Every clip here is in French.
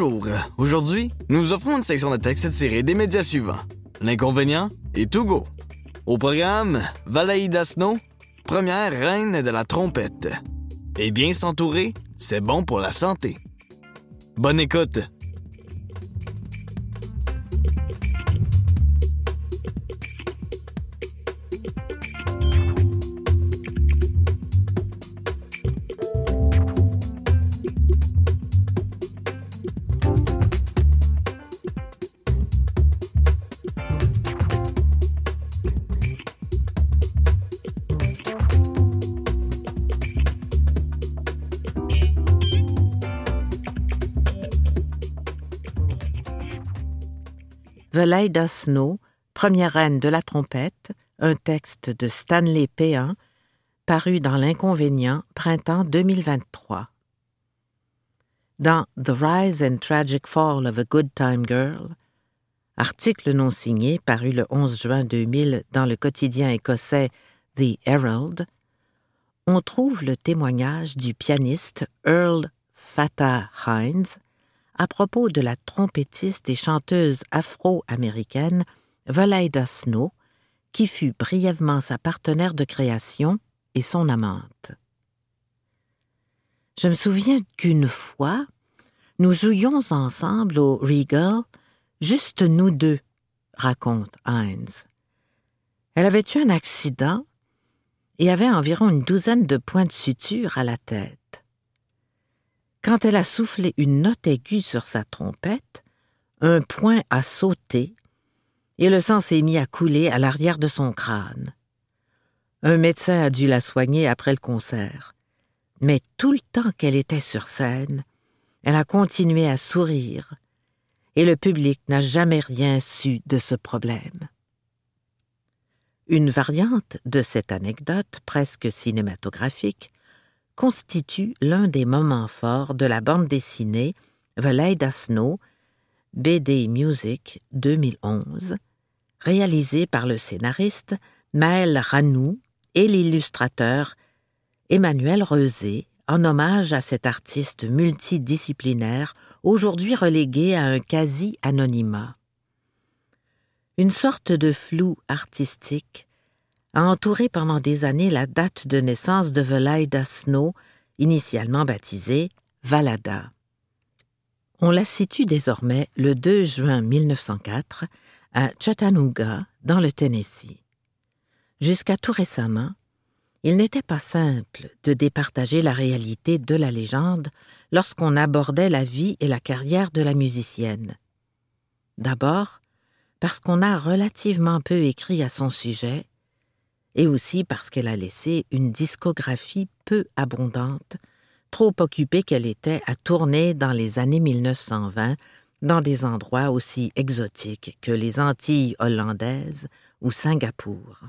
Aujourd'hui, nous offrons une section de texte tirée des médias suivants. L'inconvénient et Togo. Au programme, Valaïda Snow, première reine de la trompette. Et bien s'entourer, c'est bon pour la santé. Bonne écoute. Velaida Snow, première reine de la trompette, un texte de Stanley Péan, paru dans L'Inconvénient, printemps 2023. Dans The Rise and Tragic Fall of a Good Time Girl, article non signé paru le 11 juin 2000 dans le quotidien écossais The Herald, on trouve le témoignage du pianiste Earl Fatah Hines, à propos de la trompettiste et chanteuse afro-américaine Valaida Snow, qui fut brièvement sa partenaire de création et son amante. Je me souviens qu'une fois, nous jouions ensemble au Regal, juste nous deux, raconte Heinz. Elle avait eu un accident et avait environ une douzaine de points de suture à la tête. Quand elle a soufflé une note aiguë sur sa trompette, un point a sauté et le sang s'est mis à couler à l'arrière de son crâne. Un médecin a dû la soigner après le concert, mais tout le temps qu'elle était sur scène, elle a continué à sourire, et le public n'a jamais rien su de ce problème. Une variante de cette anecdote presque cinématographique constitue l'un des moments forts de la bande dessinée Valaida Snow, BD Music 2011, réalisée par le scénariste Maël Ranou et l'illustrateur Emmanuel Reusé, en hommage à cet artiste multidisciplinaire aujourd'hui relégué à un quasi-anonymat. Une sorte de flou artistique a entouré pendant des années la date de naissance de Velaida Snow, initialement baptisée Valada. On la situe désormais le 2 juin 1904 à Chattanooga, dans le Tennessee. Jusqu'à tout récemment, il n'était pas simple de départager la réalité de la légende lorsqu'on abordait la vie et la carrière de la musicienne. D'abord, parce qu'on a relativement peu écrit à son sujet, et aussi parce qu'elle a laissé une discographie peu abondante, trop occupée qu'elle était à tourner dans les années 1920 dans des endroits aussi exotiques que les Antilles hollandaises ou Singapour.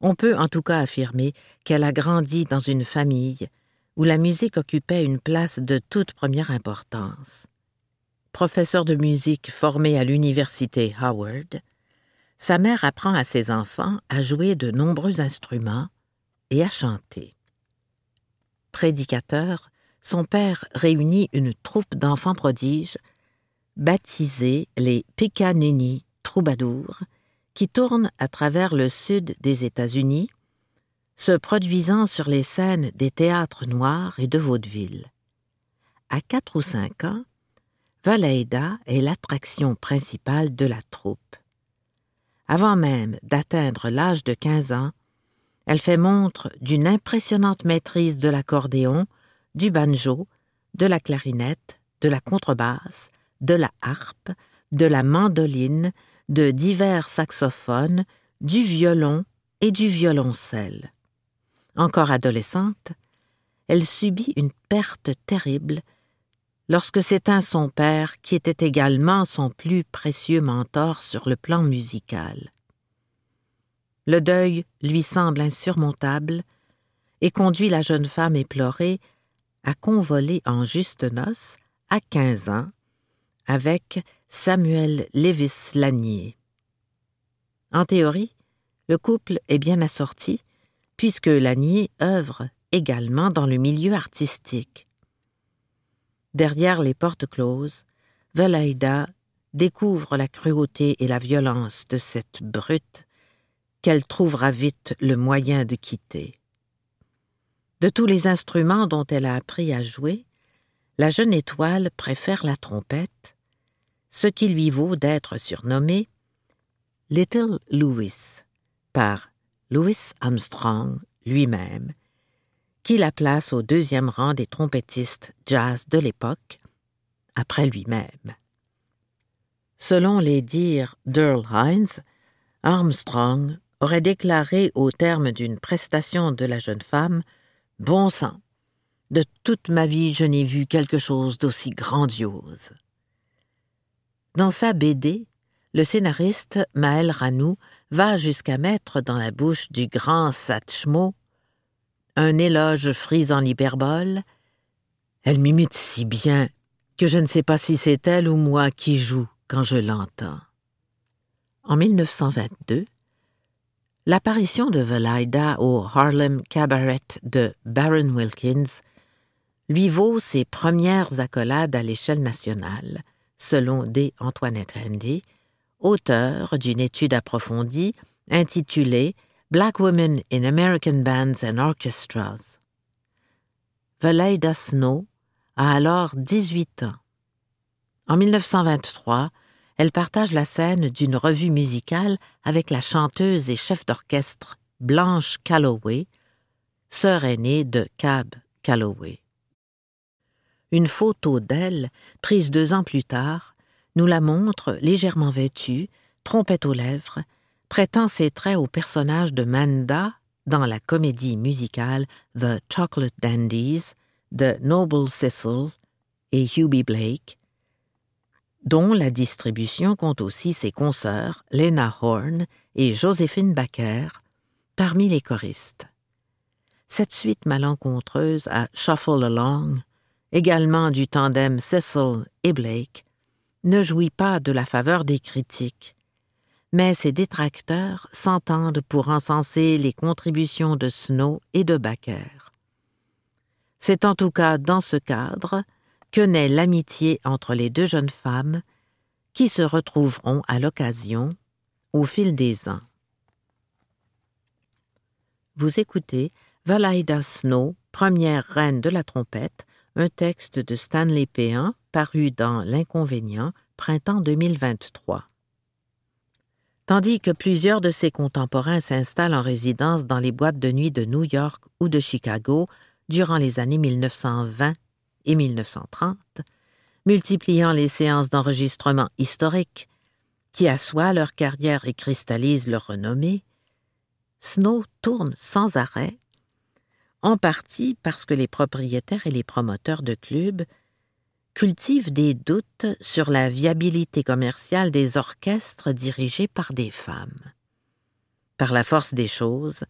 On peut en tout cas affirmer qu'elle a grandi dans une famille où la musique occupait une place de toute première importance. Professeur de musique formé à l'université Howard, sa mère apprend à ses enfants à jouer de nombreux instruments et à chanter. Prédicateur, son père réunit une troupe d'enfants prodiges, baptisés les Picanini Troubadours, qui tournent à travers le sud des États-Unis, se produisant sur les scènes des théâtres noirs et de vaudeville. À quatre ou cinq ans, Valeida est l'attraction principale de la troupe. Avant même d'atteindre l'âge de quinze ans, elle fait montre d'une impressionnante maîtrise de l'accordéon, du banjo, de la clarinette, de la contrebasse, de la harpe, de la mandoline, de divers saxophones, du violon et du violoncelle. Encore adolescente, elle subit une perte terrible lorsque s'éteint son père, qui était également son plus précieux mentor sur le plan musical. Le deuil lui semble insurmontable et conduit la jeune femme éplorée à convoler en juste noces, à quinze ans, avec Samuel Lévis Lanier. En théorie, le couple est bien assorti, puisque Lanier œuvre également dans le milieu artistique. Derrière les portes closes, Velaïda découvre la cruauté et la violence de cette brute qu'elle trouvera vite le moyen de quitter. De tous les instruments dont elle a appris à jouer, la jeune étoile préfère la trompette, ce qui lui vaut d'être surnommée Little Louis par Louis Armstrong lui-même, qui la place au deuxième rang des trompettistes jazz de l'époque, après lui-même. Selon les dires d'Earl Hines, Armstrong aurait déclaré au terme d'une prestation de la jeune femme Bon sang, de toute ma vie je n'ai vu quelque chose d'aussi grandiose. Dans sa BD, le scénariste Maël Ranou va jusqu'à mettre dans la bouche du grand Satchmo un éloge frisant l'hyperbole. Elle m'imite si bien que je ne sais pas si c'est elle ou moi qui joue quand je l'entends. En 1922, l'apparition de Valaida au Harlem Cabaret de Baron Wilkins lui vaut ses premières accolades à l'échelle nationale, selon D. Antoinette Handy, auteur d'une étude approfondie intitulée Black Women in American Bands and Orchestras. Valaida Snow a alors 18 ans. En 1923, elle partage la scène d'une revue musicale avec la chanteuse et chef d'orchestre Blanche Calloway, sœur aînée de Cab Calloway. Une photo d'elle, prise deux ans plus tard, nous la montre légèrement vêtue, trompette aux lèvres, prêtant ses traits au personnage de Manda dans la comédie musicale The Chocolate Dandies de Noble Cecil et Hubie Blake, dont la distribution compte aussi ses consoeurs Lena Horne et Joséphine Baker parmi les choristes. Cette suite malencontreuse à Shuffle Along, également du tandem Cecil et Blake, ne jouit pas de la faveur des critiques, mais ses détracteurs s'entendent pour encenser les contributions de Snow et de Baker. C'est en tout cas dans ce cadre que naît l'amitié entre les deux jeunes femmes qui se retrouveront à l'occasion au fil des ans. Vous écoutez Valaida Snow, première reine de la trompette, un texte de Stanley Péan paru dans L'Inconvénient, printemps 2023. Tandis que plusieurs de ses contemporains s'installent en résidence dans les boîtes de nuit de New York ou de Chicago durant les années 1920 et 1930, multipliant les séances d'enregistrement historiques qui assoient leur carrière et cristallisent leur renommée, Snow tourne sans arrêt, en partie parce que les propriétaires et les promoteurs de clubs cultivent des doutes sur la viabilité commerciale des orchestres dirigés par des femmes. Par la force des choses,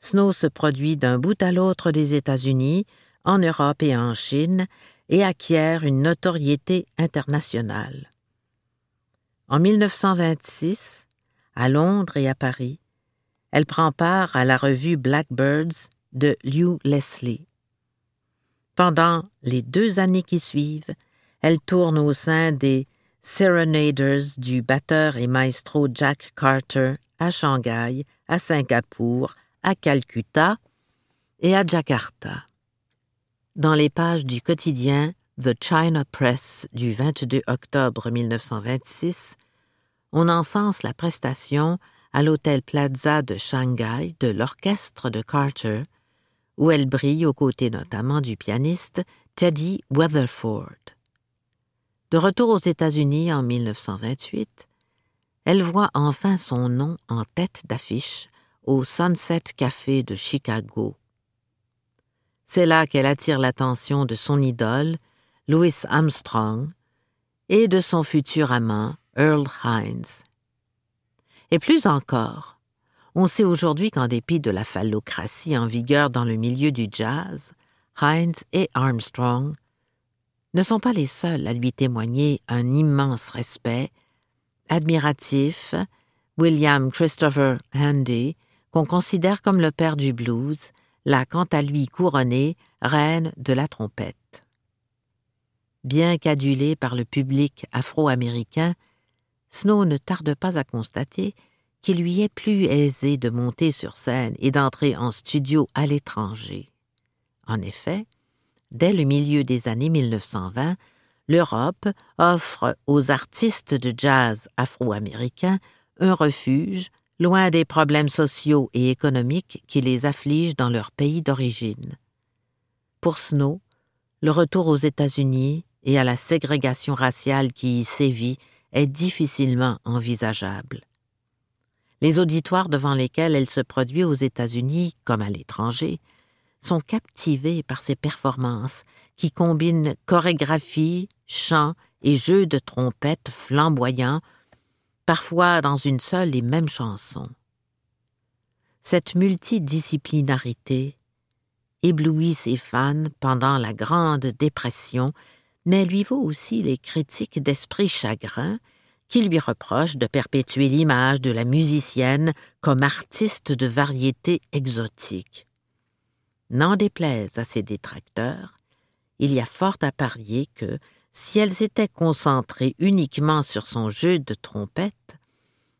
Snow se produit d'un bout à l'autre des États-Unis en Europe et en Chine et acquiert une notoriété internationale. En 1926, à Londres et à Paris, elle prend part à la revue Blackbirds de Lew Leslie. Pendant les deux années qui suivent, elle tourne au sein des Serenaders du batteur et maestro Jack Carter à Shanghai, à Singapour, à Calcutta et à Jakarta. Dans les pages du quotidien The China Press du 22 octobre 1926, on encense la prestation à l'hôtel Plaza de Shanghai de l'orchestre de Carter, où elle brille aux côtés notamment du pianiste Teddy Weatherford. De retour aux États-Unis en 1928, elle voit enfin son nom en tête d'affiche au Sunset Café de Chicago c'est là qu'elle attire l'attention de son idole, Louis Armstrong, et de son futur amant, Earl Hines. Et plus encore, on sait aujourd'hui qu'en dépit de la phallocratie en vigueur dans le milieu du jazz, Hines et Armstrong ne sont pas les seuls à lui témoigner un immense respect, admiratif, William Christopher Handy, qu'on considère comme le père du blues, l'a quant à lui couronnée reine de la trompette. Bien qu'adulé par le public afro-américain, Snow ne tarde pas à constater qu'il lui est plus aisé de monter sur scène et d'entrer en studio à l'étranger. En effet, dès le milieu des années 1920, l'Europe offre aux artistes de jazz afro-américains un refuge loin des problèmes sociaux et économiques qui les affligent dans leur pays d'origine. Pour Snow, le retour aux États-Unis et à la ségrégation raciale qui y sévit est difficilement envisageable. Les auditoires devant lesquels elle se produit aux États-Unis comme à l'étranger sont captivés par ses performances qui combinent chorégraphie, chant et jeux de trompette flamboyants, parfois dans une seule et même chanson. Cette multidisciplinarité éblouit ses fans pendant la Grande Dépression, mais lui vaut aussi les critiques d'esprit chagrin qui lui reprochent de perpétuer l'image de la musicienne comme artiste de variété exotique. N'en déplaise à ses détracteurs, il y a fort à parier que, si elle s'était concentrée uniquement sur son jeu de trompette,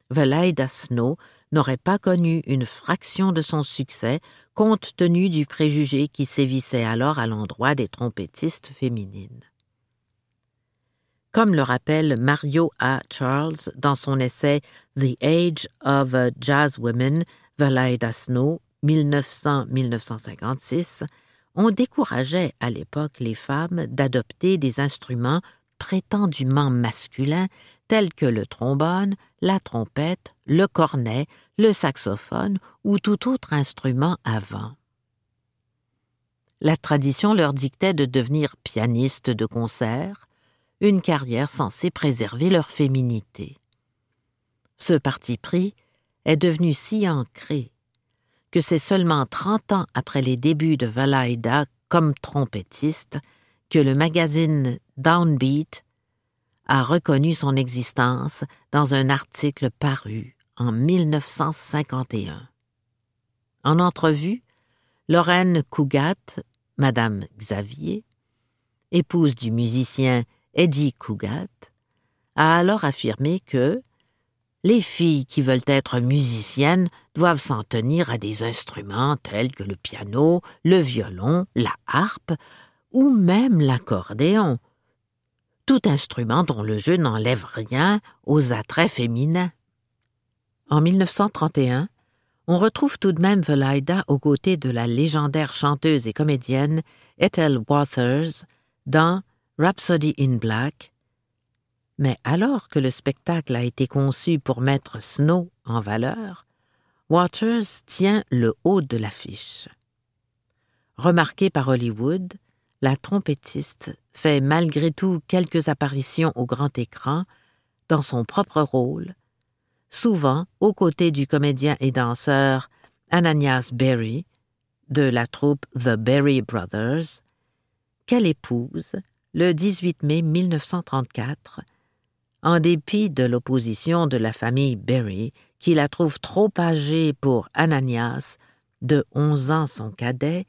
Velaida Snow n'aurait pas connu une fraction de son succès compte tenu du préjugé qui sévissait alors à l'endroit des trompettistes féminines. Comme le rappelle Mario A. Charles dans son essai The Age of Jazz Women, Velaida Snow, 1900-1956, on décourageait à l'époque les femmes d'adopter des instruments prétendument masculins tels que le trombone, la trompette, le cornet, le saxophone ou tout autre instrument avant. La tradition leur dictait de devenir pianistes de concert, une carrière censée préserver leur féminité. Ce parti pris est devenu si ancré que c'est seulement trente ans après les débuts de Valaida comme trompettiste que le magazine Downbeat a reconnu son existence dans un article paru en 1951. En entrevue, Lorraine Cougat, Madame Xavier, épouse du musicien Eddie Cougat, a alors affirmé que les filles qui veulent être musiciennes doivent s'en tenir à des instruments tels que le piano, le violon, la harpe ou même l'accordéon, tout instrument dont le jeu n'enlève rien aux attraits féminins. En 1931, on retrouve tout de même Velaida aux côtés de la légendaire chanteuse et comédienne Ethel Waters dans Rhapsody in Black, mais alors que le spectacle a été conçu pour mettre Snow en valeur, Waters tient le haut de l'affiche. Remarquée par Hollywood, la trompettiste fait malgré tout quelques apparitions au grand écran dans son propre rôle, souvent aux côtés du comédien et danseur Ananias Berry de la troupe The Berry Brothers, qu'elle épouse le 18 mai 1934 en dépit de l'opposition de la famille Berry, qui la trouve trop âgée pour Ananias, de onze ans son cadet,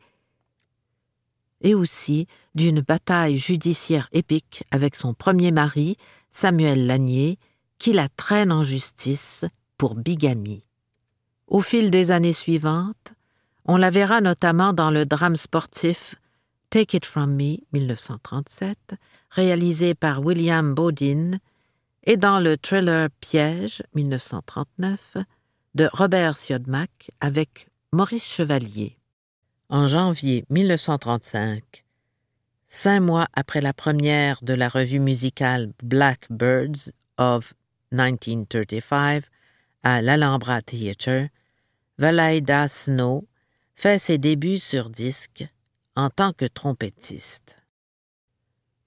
et aussi d'une bataille judiciaire épique avec son premier mari, Samuel Lanier, qui la traîne en justice pour bigamie. Au fil des années suivantes, on la verra notamment dans le drame sportif Take It From Me 1937, réalisé par William Bodin et dans le thriller Piège 1939 de Robert Siodmak avec Maurice Chevalier. En janvier 1935, cinq mois après la première de la revue musicale Blackbirds of 1935 à l'Alhambra Theatre, Valaida Snow fait ses débuts sur disque en tant que trompettiste.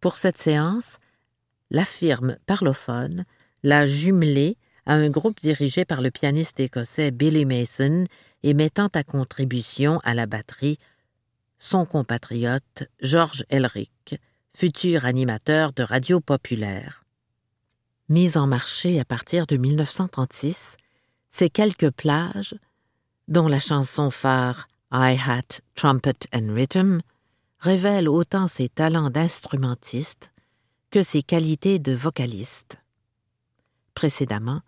Pour cette séance, la firme parlophone l'a jumelé à un groupe dirigé par le pianiste écossais Billy Mason et mettant à contribution à la batterie son compatriote George Elric, futur animateur de radio populaire. Mise en marché à partir de 1936, ces quelques plages, dont la chanson phare I Hat, Trumpet and Rhythm, révèlent autant ses talents d'instrumentiste que ses qualités de vocaliste. Précédemment,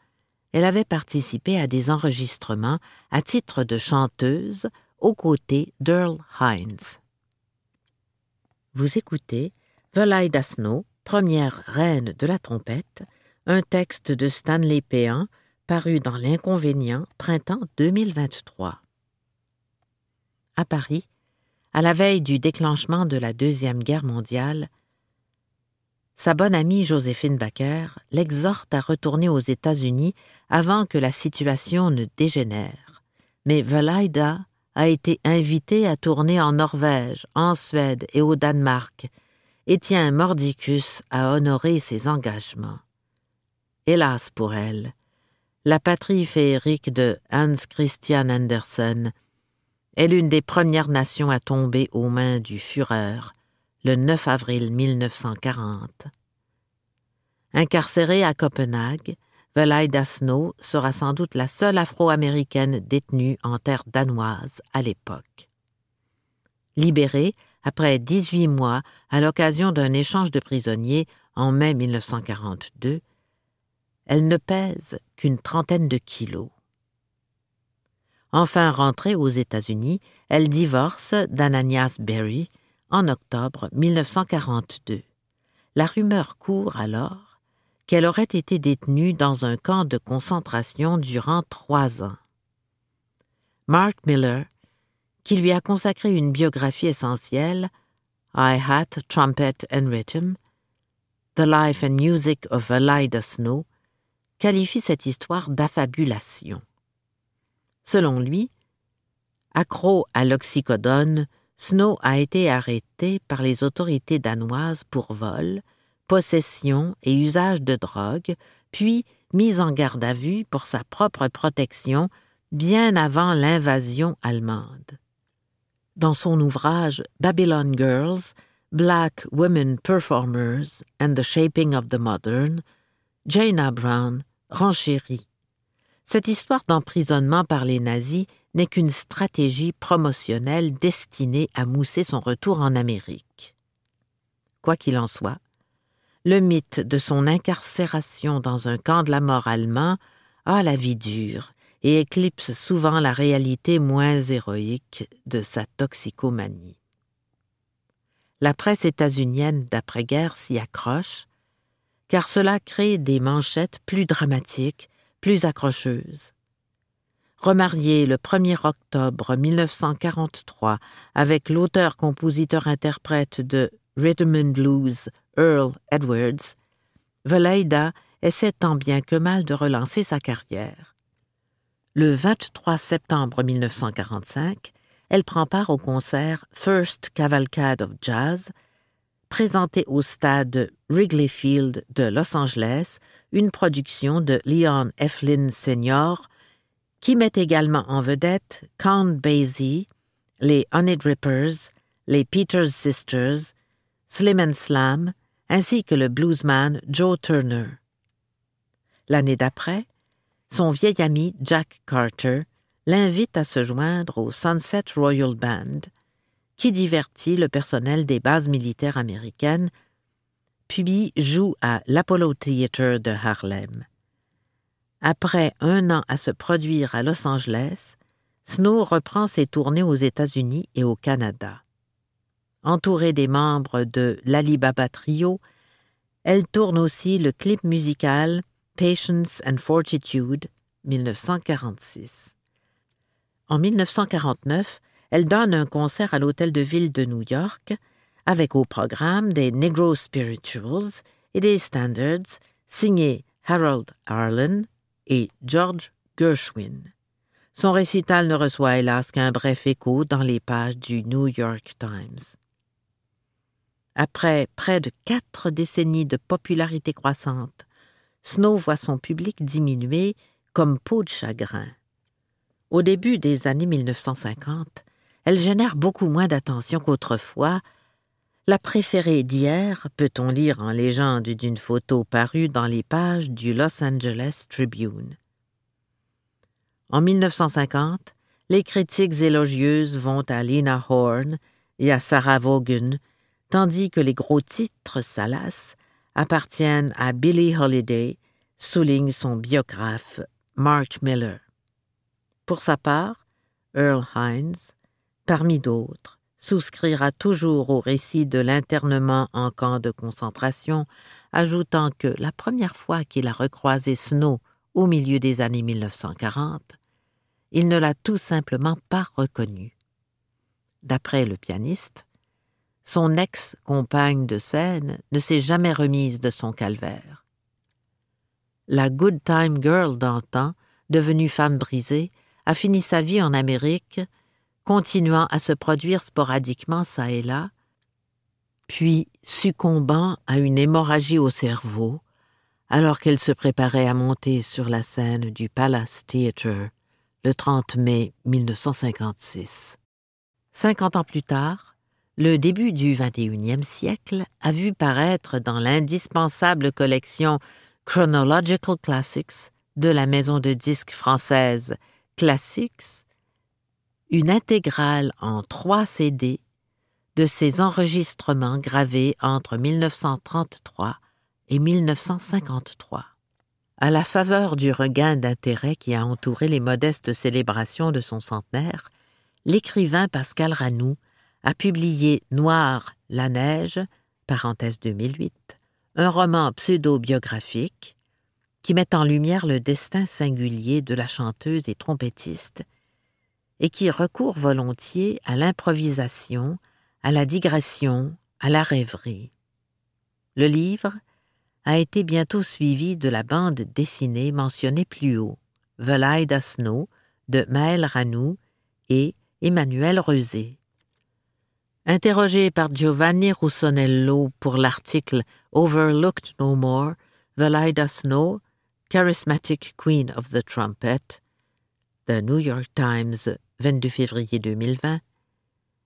elle avait participé à des enregistrements à titre de chanteuse aux côtés d'Earl Hines. Vous écoutez Volaille Snow, première reine de la trompette, un texte de Stanley Péan paru dans L'Inconvénient, printemps 2023. À Paris, à la veille du déclenchement de la Deuxième Guerre mondiale, sa bonne amie Joséphine Baker l'exhorte à retourner aux États-Unis avant que la situation ne dégénère. Mais Valaida a été invitée à tourner en Norvège, en Suède et au Danemark, et tient mordicus à honorer ses engagements. Hélas pour elle, la patrie féerique de Hans Christian Andersen est l'une des premières nations à tomber aux mains du Führer le 9 avril 1940. Incarcérée à Copenhague, Velaida Snow sera sans doute la seule afro-américaine détenue en terre danoise à l'époque. Libérée après 18 mois à l'occasion d'un échange de prisonniers en mai 1942, elle ne pèse qu'une trentaine de kilos. Enfin rentrée aux États-Unis, elle divorce d'Ananias Berry en octobre 1942. La rumeur court alors qu'elle aurait été détenue dans un camp de concentration durant trois ans. Mark Miller, qui lui a consacré une biographie essentielle, I Hat, Trumpet and Rhythm, The Life and Music of Elida Snow, qualifie cette histoire d'affabulation. Selon lui, accro à l'oxycodone, Snow a été arrêté par les autorités danoises pour vol, possession et usage de drogue, puis mis en garde à vue pour sa propre protection bien avant l'invasion allemande. Dans son ouvrage Babylon Girls, Black Women Performers and the Shaping of the Modern, Jaina Brown renchérit. Cette histoire d'emprisonnement par les nazis n'est qu'une stratégie promotionnelle destinée à mousser son retour en Amérique. Quoi qu'il en soit, le mythe de son incarcération dans un camp de la mort allemand a la vie dure et éclipse souvent la réalité moins héroïque de sa toxicomanie. La presse états-unienne d'après-guerre s'y accroche, car cela crée des manchettes plus dramatiques, plus accrocheuses. Remariée le 1er octobre 1943 avec l'auteur-compositeur-interprète de Rhythm and Blues, Earl Edwards, Velaida essaie tant bien que mal de relancer sa carrière. Le 23 septembre 1945, elle prend part au concert First Cavalcade of Jazz présenté au stade Wrigley Field de Los Angeles, une production de Leon Eflin Sr., qui met également en vedette Count Basie, les Honey Drippers, les Peters Sisters, Slim and Slam, ainsi que le bluesman Joe Turner. L'année d'après, son vieil ami Jack Carter l'invite à se joindre au Sunset Royal Band, qui divertit le personnel des bases militaires américaines, puis joue à l'Apollo Theatre de Harlem. Après un an à se produire à Los Angeles, Snow reprend ses tournées aux États-Unis et au Canada. Entourée des membres de l'Alibaba Trio, elle tourne aussi le clip musical Patience and Fortitude 1946. En 1949, elle donne un concert à l'Hôtel de Ville de New York avec au programme des Negro Spirituals et des Standards signés Harold Arlen et George Gershwin. Son récital ne reçoit hélas qu'un bref écho dans les pages du New York Times. Après près de quatre décennies de popularité croissante, Snow voit son public diminuer comme peau de chagrin. Au début des années 1950, elle génère beaucoup moins d'attention qu'autrefois. La préférée d'hier, peut-on lire en légende d'une photo parue dans les pages du Los Angeles Tribune. En 1950, les critiques élogieuses vont à Lena Horne et à Sarah Vaughan, tandis que les gros titres salaces appartiennent à Billie Holiday, souligne son biographe Mark Miller. Pour sa part, Earl Hines, parmi d'autres, souscrira toujours au récit de l'internement en camp de concentration, ajoutant que la première fois qu'il a recroisé Snow au milieu des années 1940, il ne l'a tout simplement pas reconnu. D'après le pianiste, son ex-compagne de scène ne s'est jamais remise de son calvaire. La good time girl d'antan, devenue femme brisée, a fini sa vie en Amérique, continuant à se produire sporadiquement çà et là, puis succombant à une hémorragie au cerveau, alors qu'elle se préparait à monter sur la scène du Palace Theatre le 30 mai 1956. Cinquante ans plus tard, le début du XXIe siècle a vu paraître dans l'indispensable collection Chronological Classics de la maison de disques française Classics une intégrale en trois CD de ses enregistrements gravés entre 1933 et 1953. À la faveur du regain d'intérêt qui a entouré les modestes célébrations de son centenaire, l'écrivain Pascal Ranou a publié Noir, la neige, parenthèse 2008, un roman pseudo-biographique qui met en lumière le destin singulier de la chanteuse et trompettiste et qui recourt volontiers à l'improvisation, à la digression, à la rêverie. Le livre a été bientôt suivi de la bande dessinée mentionnée plus haut, Velaida Snow, de Maël Ranou et Emmanuel Reusé. Interrogé par Giovanni Russonello pour l'article Overlooked No More, Velaida Snow, Charismatic Queen of the Trumpet, The New York Times, 22 février 2020,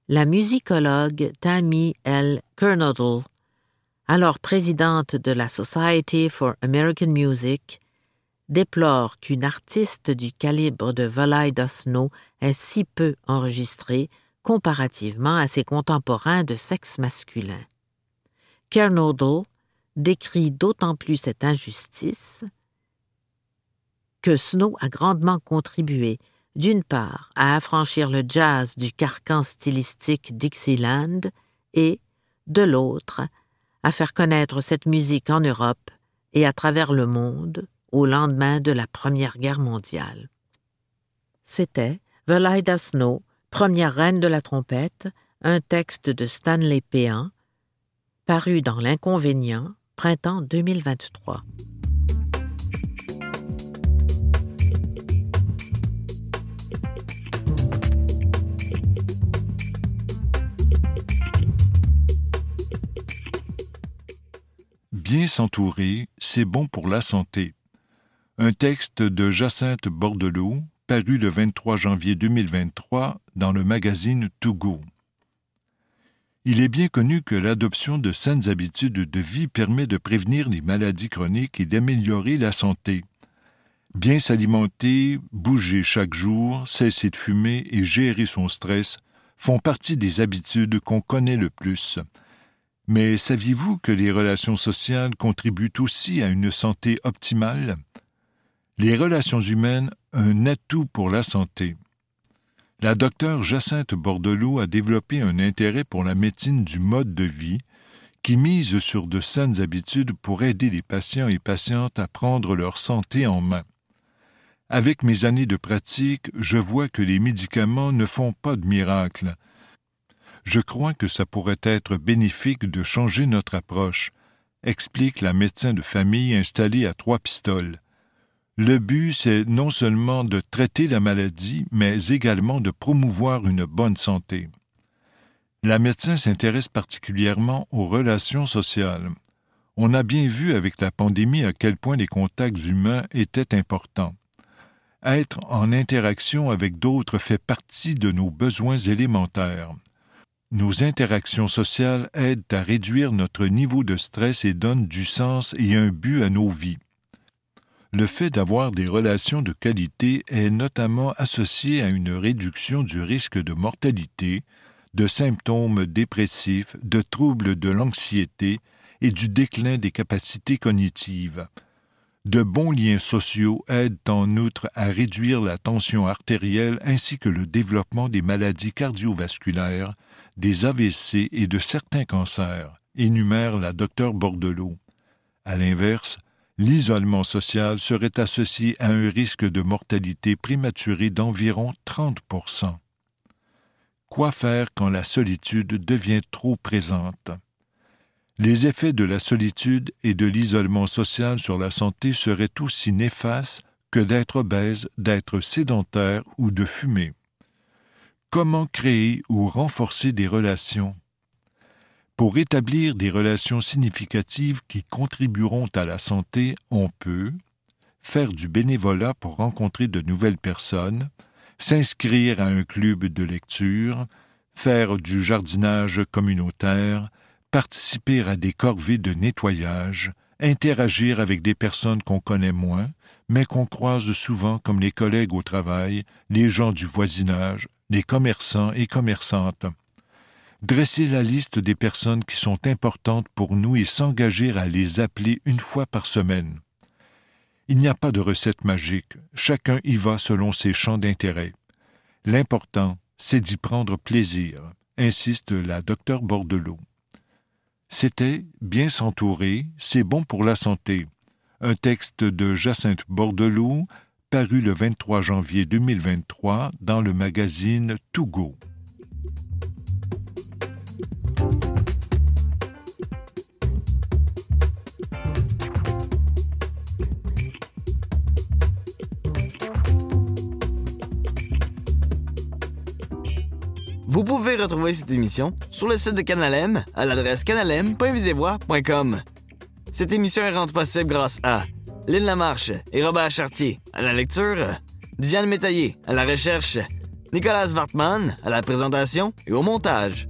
la musicologue Tammy L. Kernodle, alors présidente de la Society for American Music, déplore qu'une artiste du calibre de Valaida Snow ait si peu enregistré comparativement à ses contemporains de sexe masculin. Kernodle décrit d'autant plus cette injustice que Snow a grandement contribué, d'une part, à affranchir le jazz du carcan stylistique Dixieland et, de l'autre, à faire connaître cette musique en Europe et à travers le monde au lendemain de la Première Guerre mondiale. C'était Velida Snow, première reine de la trompette, un texte de Stanley Péan, paru dans L'Inconvénient, printemps 2023. Bien s'entourer, c'est bon pour la santé. Un texte de Jacinthe Bordelot, paru le 23 janvier 2023 dans le magazine Togo. Il est bien connu que l'adoption de saines habitudes de vie permet de prévenir les maladies chroniques et d'améliorer la santé. Bien s'alimenter, bouger chaque jour, cesser de fumer et gérer son stress font partie des habitudes qu'on connaît le plus. Mais saviez-vous que les relations sociales contribuent aussi à une santé optimale? Les relations humaines, un atout pour la santé. La docteure Jacinthe Bordelot a développé un intérêt pour la médecine du mode de vie qui mise sur de saines habitudes pour aider les patients et patientes à prendre leur santé en main. Avec mes années de pratique, je vois que les médicaments ne font pas de miracle. Je crois que ça pourrait être bénéfique de changer notre approche, explique la médecin de famille installée à trois pistoles. Le but, c'est non seulement de traiter la maladie, mais également de promouvoir une bonne santé. La médecin s'intéresse particulièrement aux relations sociales. On a bien vu avec la pandémie à quel point les contacts humains étaient importants. Être en interaction avec d'autres fait partie de nos besoins élémentaires. Nos interactions sociales aident à réduire notre niveau de stress et donnent du sens et un but à nos vies. Le fait d'avoir des relations de qualité est notamment associé à une réduction du risque de mortalité, de symptômes dépressifs, de troubles de l'anxiété et du déclin des capacités cognitives. De bons liens sociaux aident en outre à réduire la tension artérielle ainsi que le développement des maladies cardiovasculaires, des AVC et de certains cancers, énumère la docteur Bordelot. À l'inverse, l'isolement social serait associé à un risque de mortalité prématurée d'environ 30% Quoi faire quand la solitude devient trop présente? Les effets de la solitude et de l'isolement social sur la santé seraient aussi néfastes que d'être obèse, d'être sédentaire ou de fumer. Comment créer ou renforcer des relations Pour établir des relations significatives qui contribueront à la santé, on peut faire du bénévolat pour rencontrer de nouvelles personnes, s'inscrire à un club de lecture, faire du jardinage communautaire, participer à des corvées de nettoyage, interagir avec des personnes qu'on connaît moins, mais qu'on croise souvent comme les collègues au travail, les gens du voisinage, les commerçants et commerçantes. Dresser la liste des personnes qui sont importantes pour nous et s'engager à les appeler une fois par semaine. Il n'y a pas de recette magique, chacun y va selon ses champs d'intérêt. L'important, c'est d'y prendre plaisir, insiste la docteur Bordelot. C'était Bien s'entourer, c'est bon pour la santé. Un texte de Jacinthe Bordelot, paru le 23 janvier 2023 dans le magazine Tougo. Vous pouvez retrouver cette émission sur le site de Canalem à l'adresse canalem.visévoix.com. Cette émission est rendue possible grâce à Lynn Lamarche et Robert Chartier à la lecture, Diane Métaillé à la recherche, Nicolas Wartman à la présentation et au montage.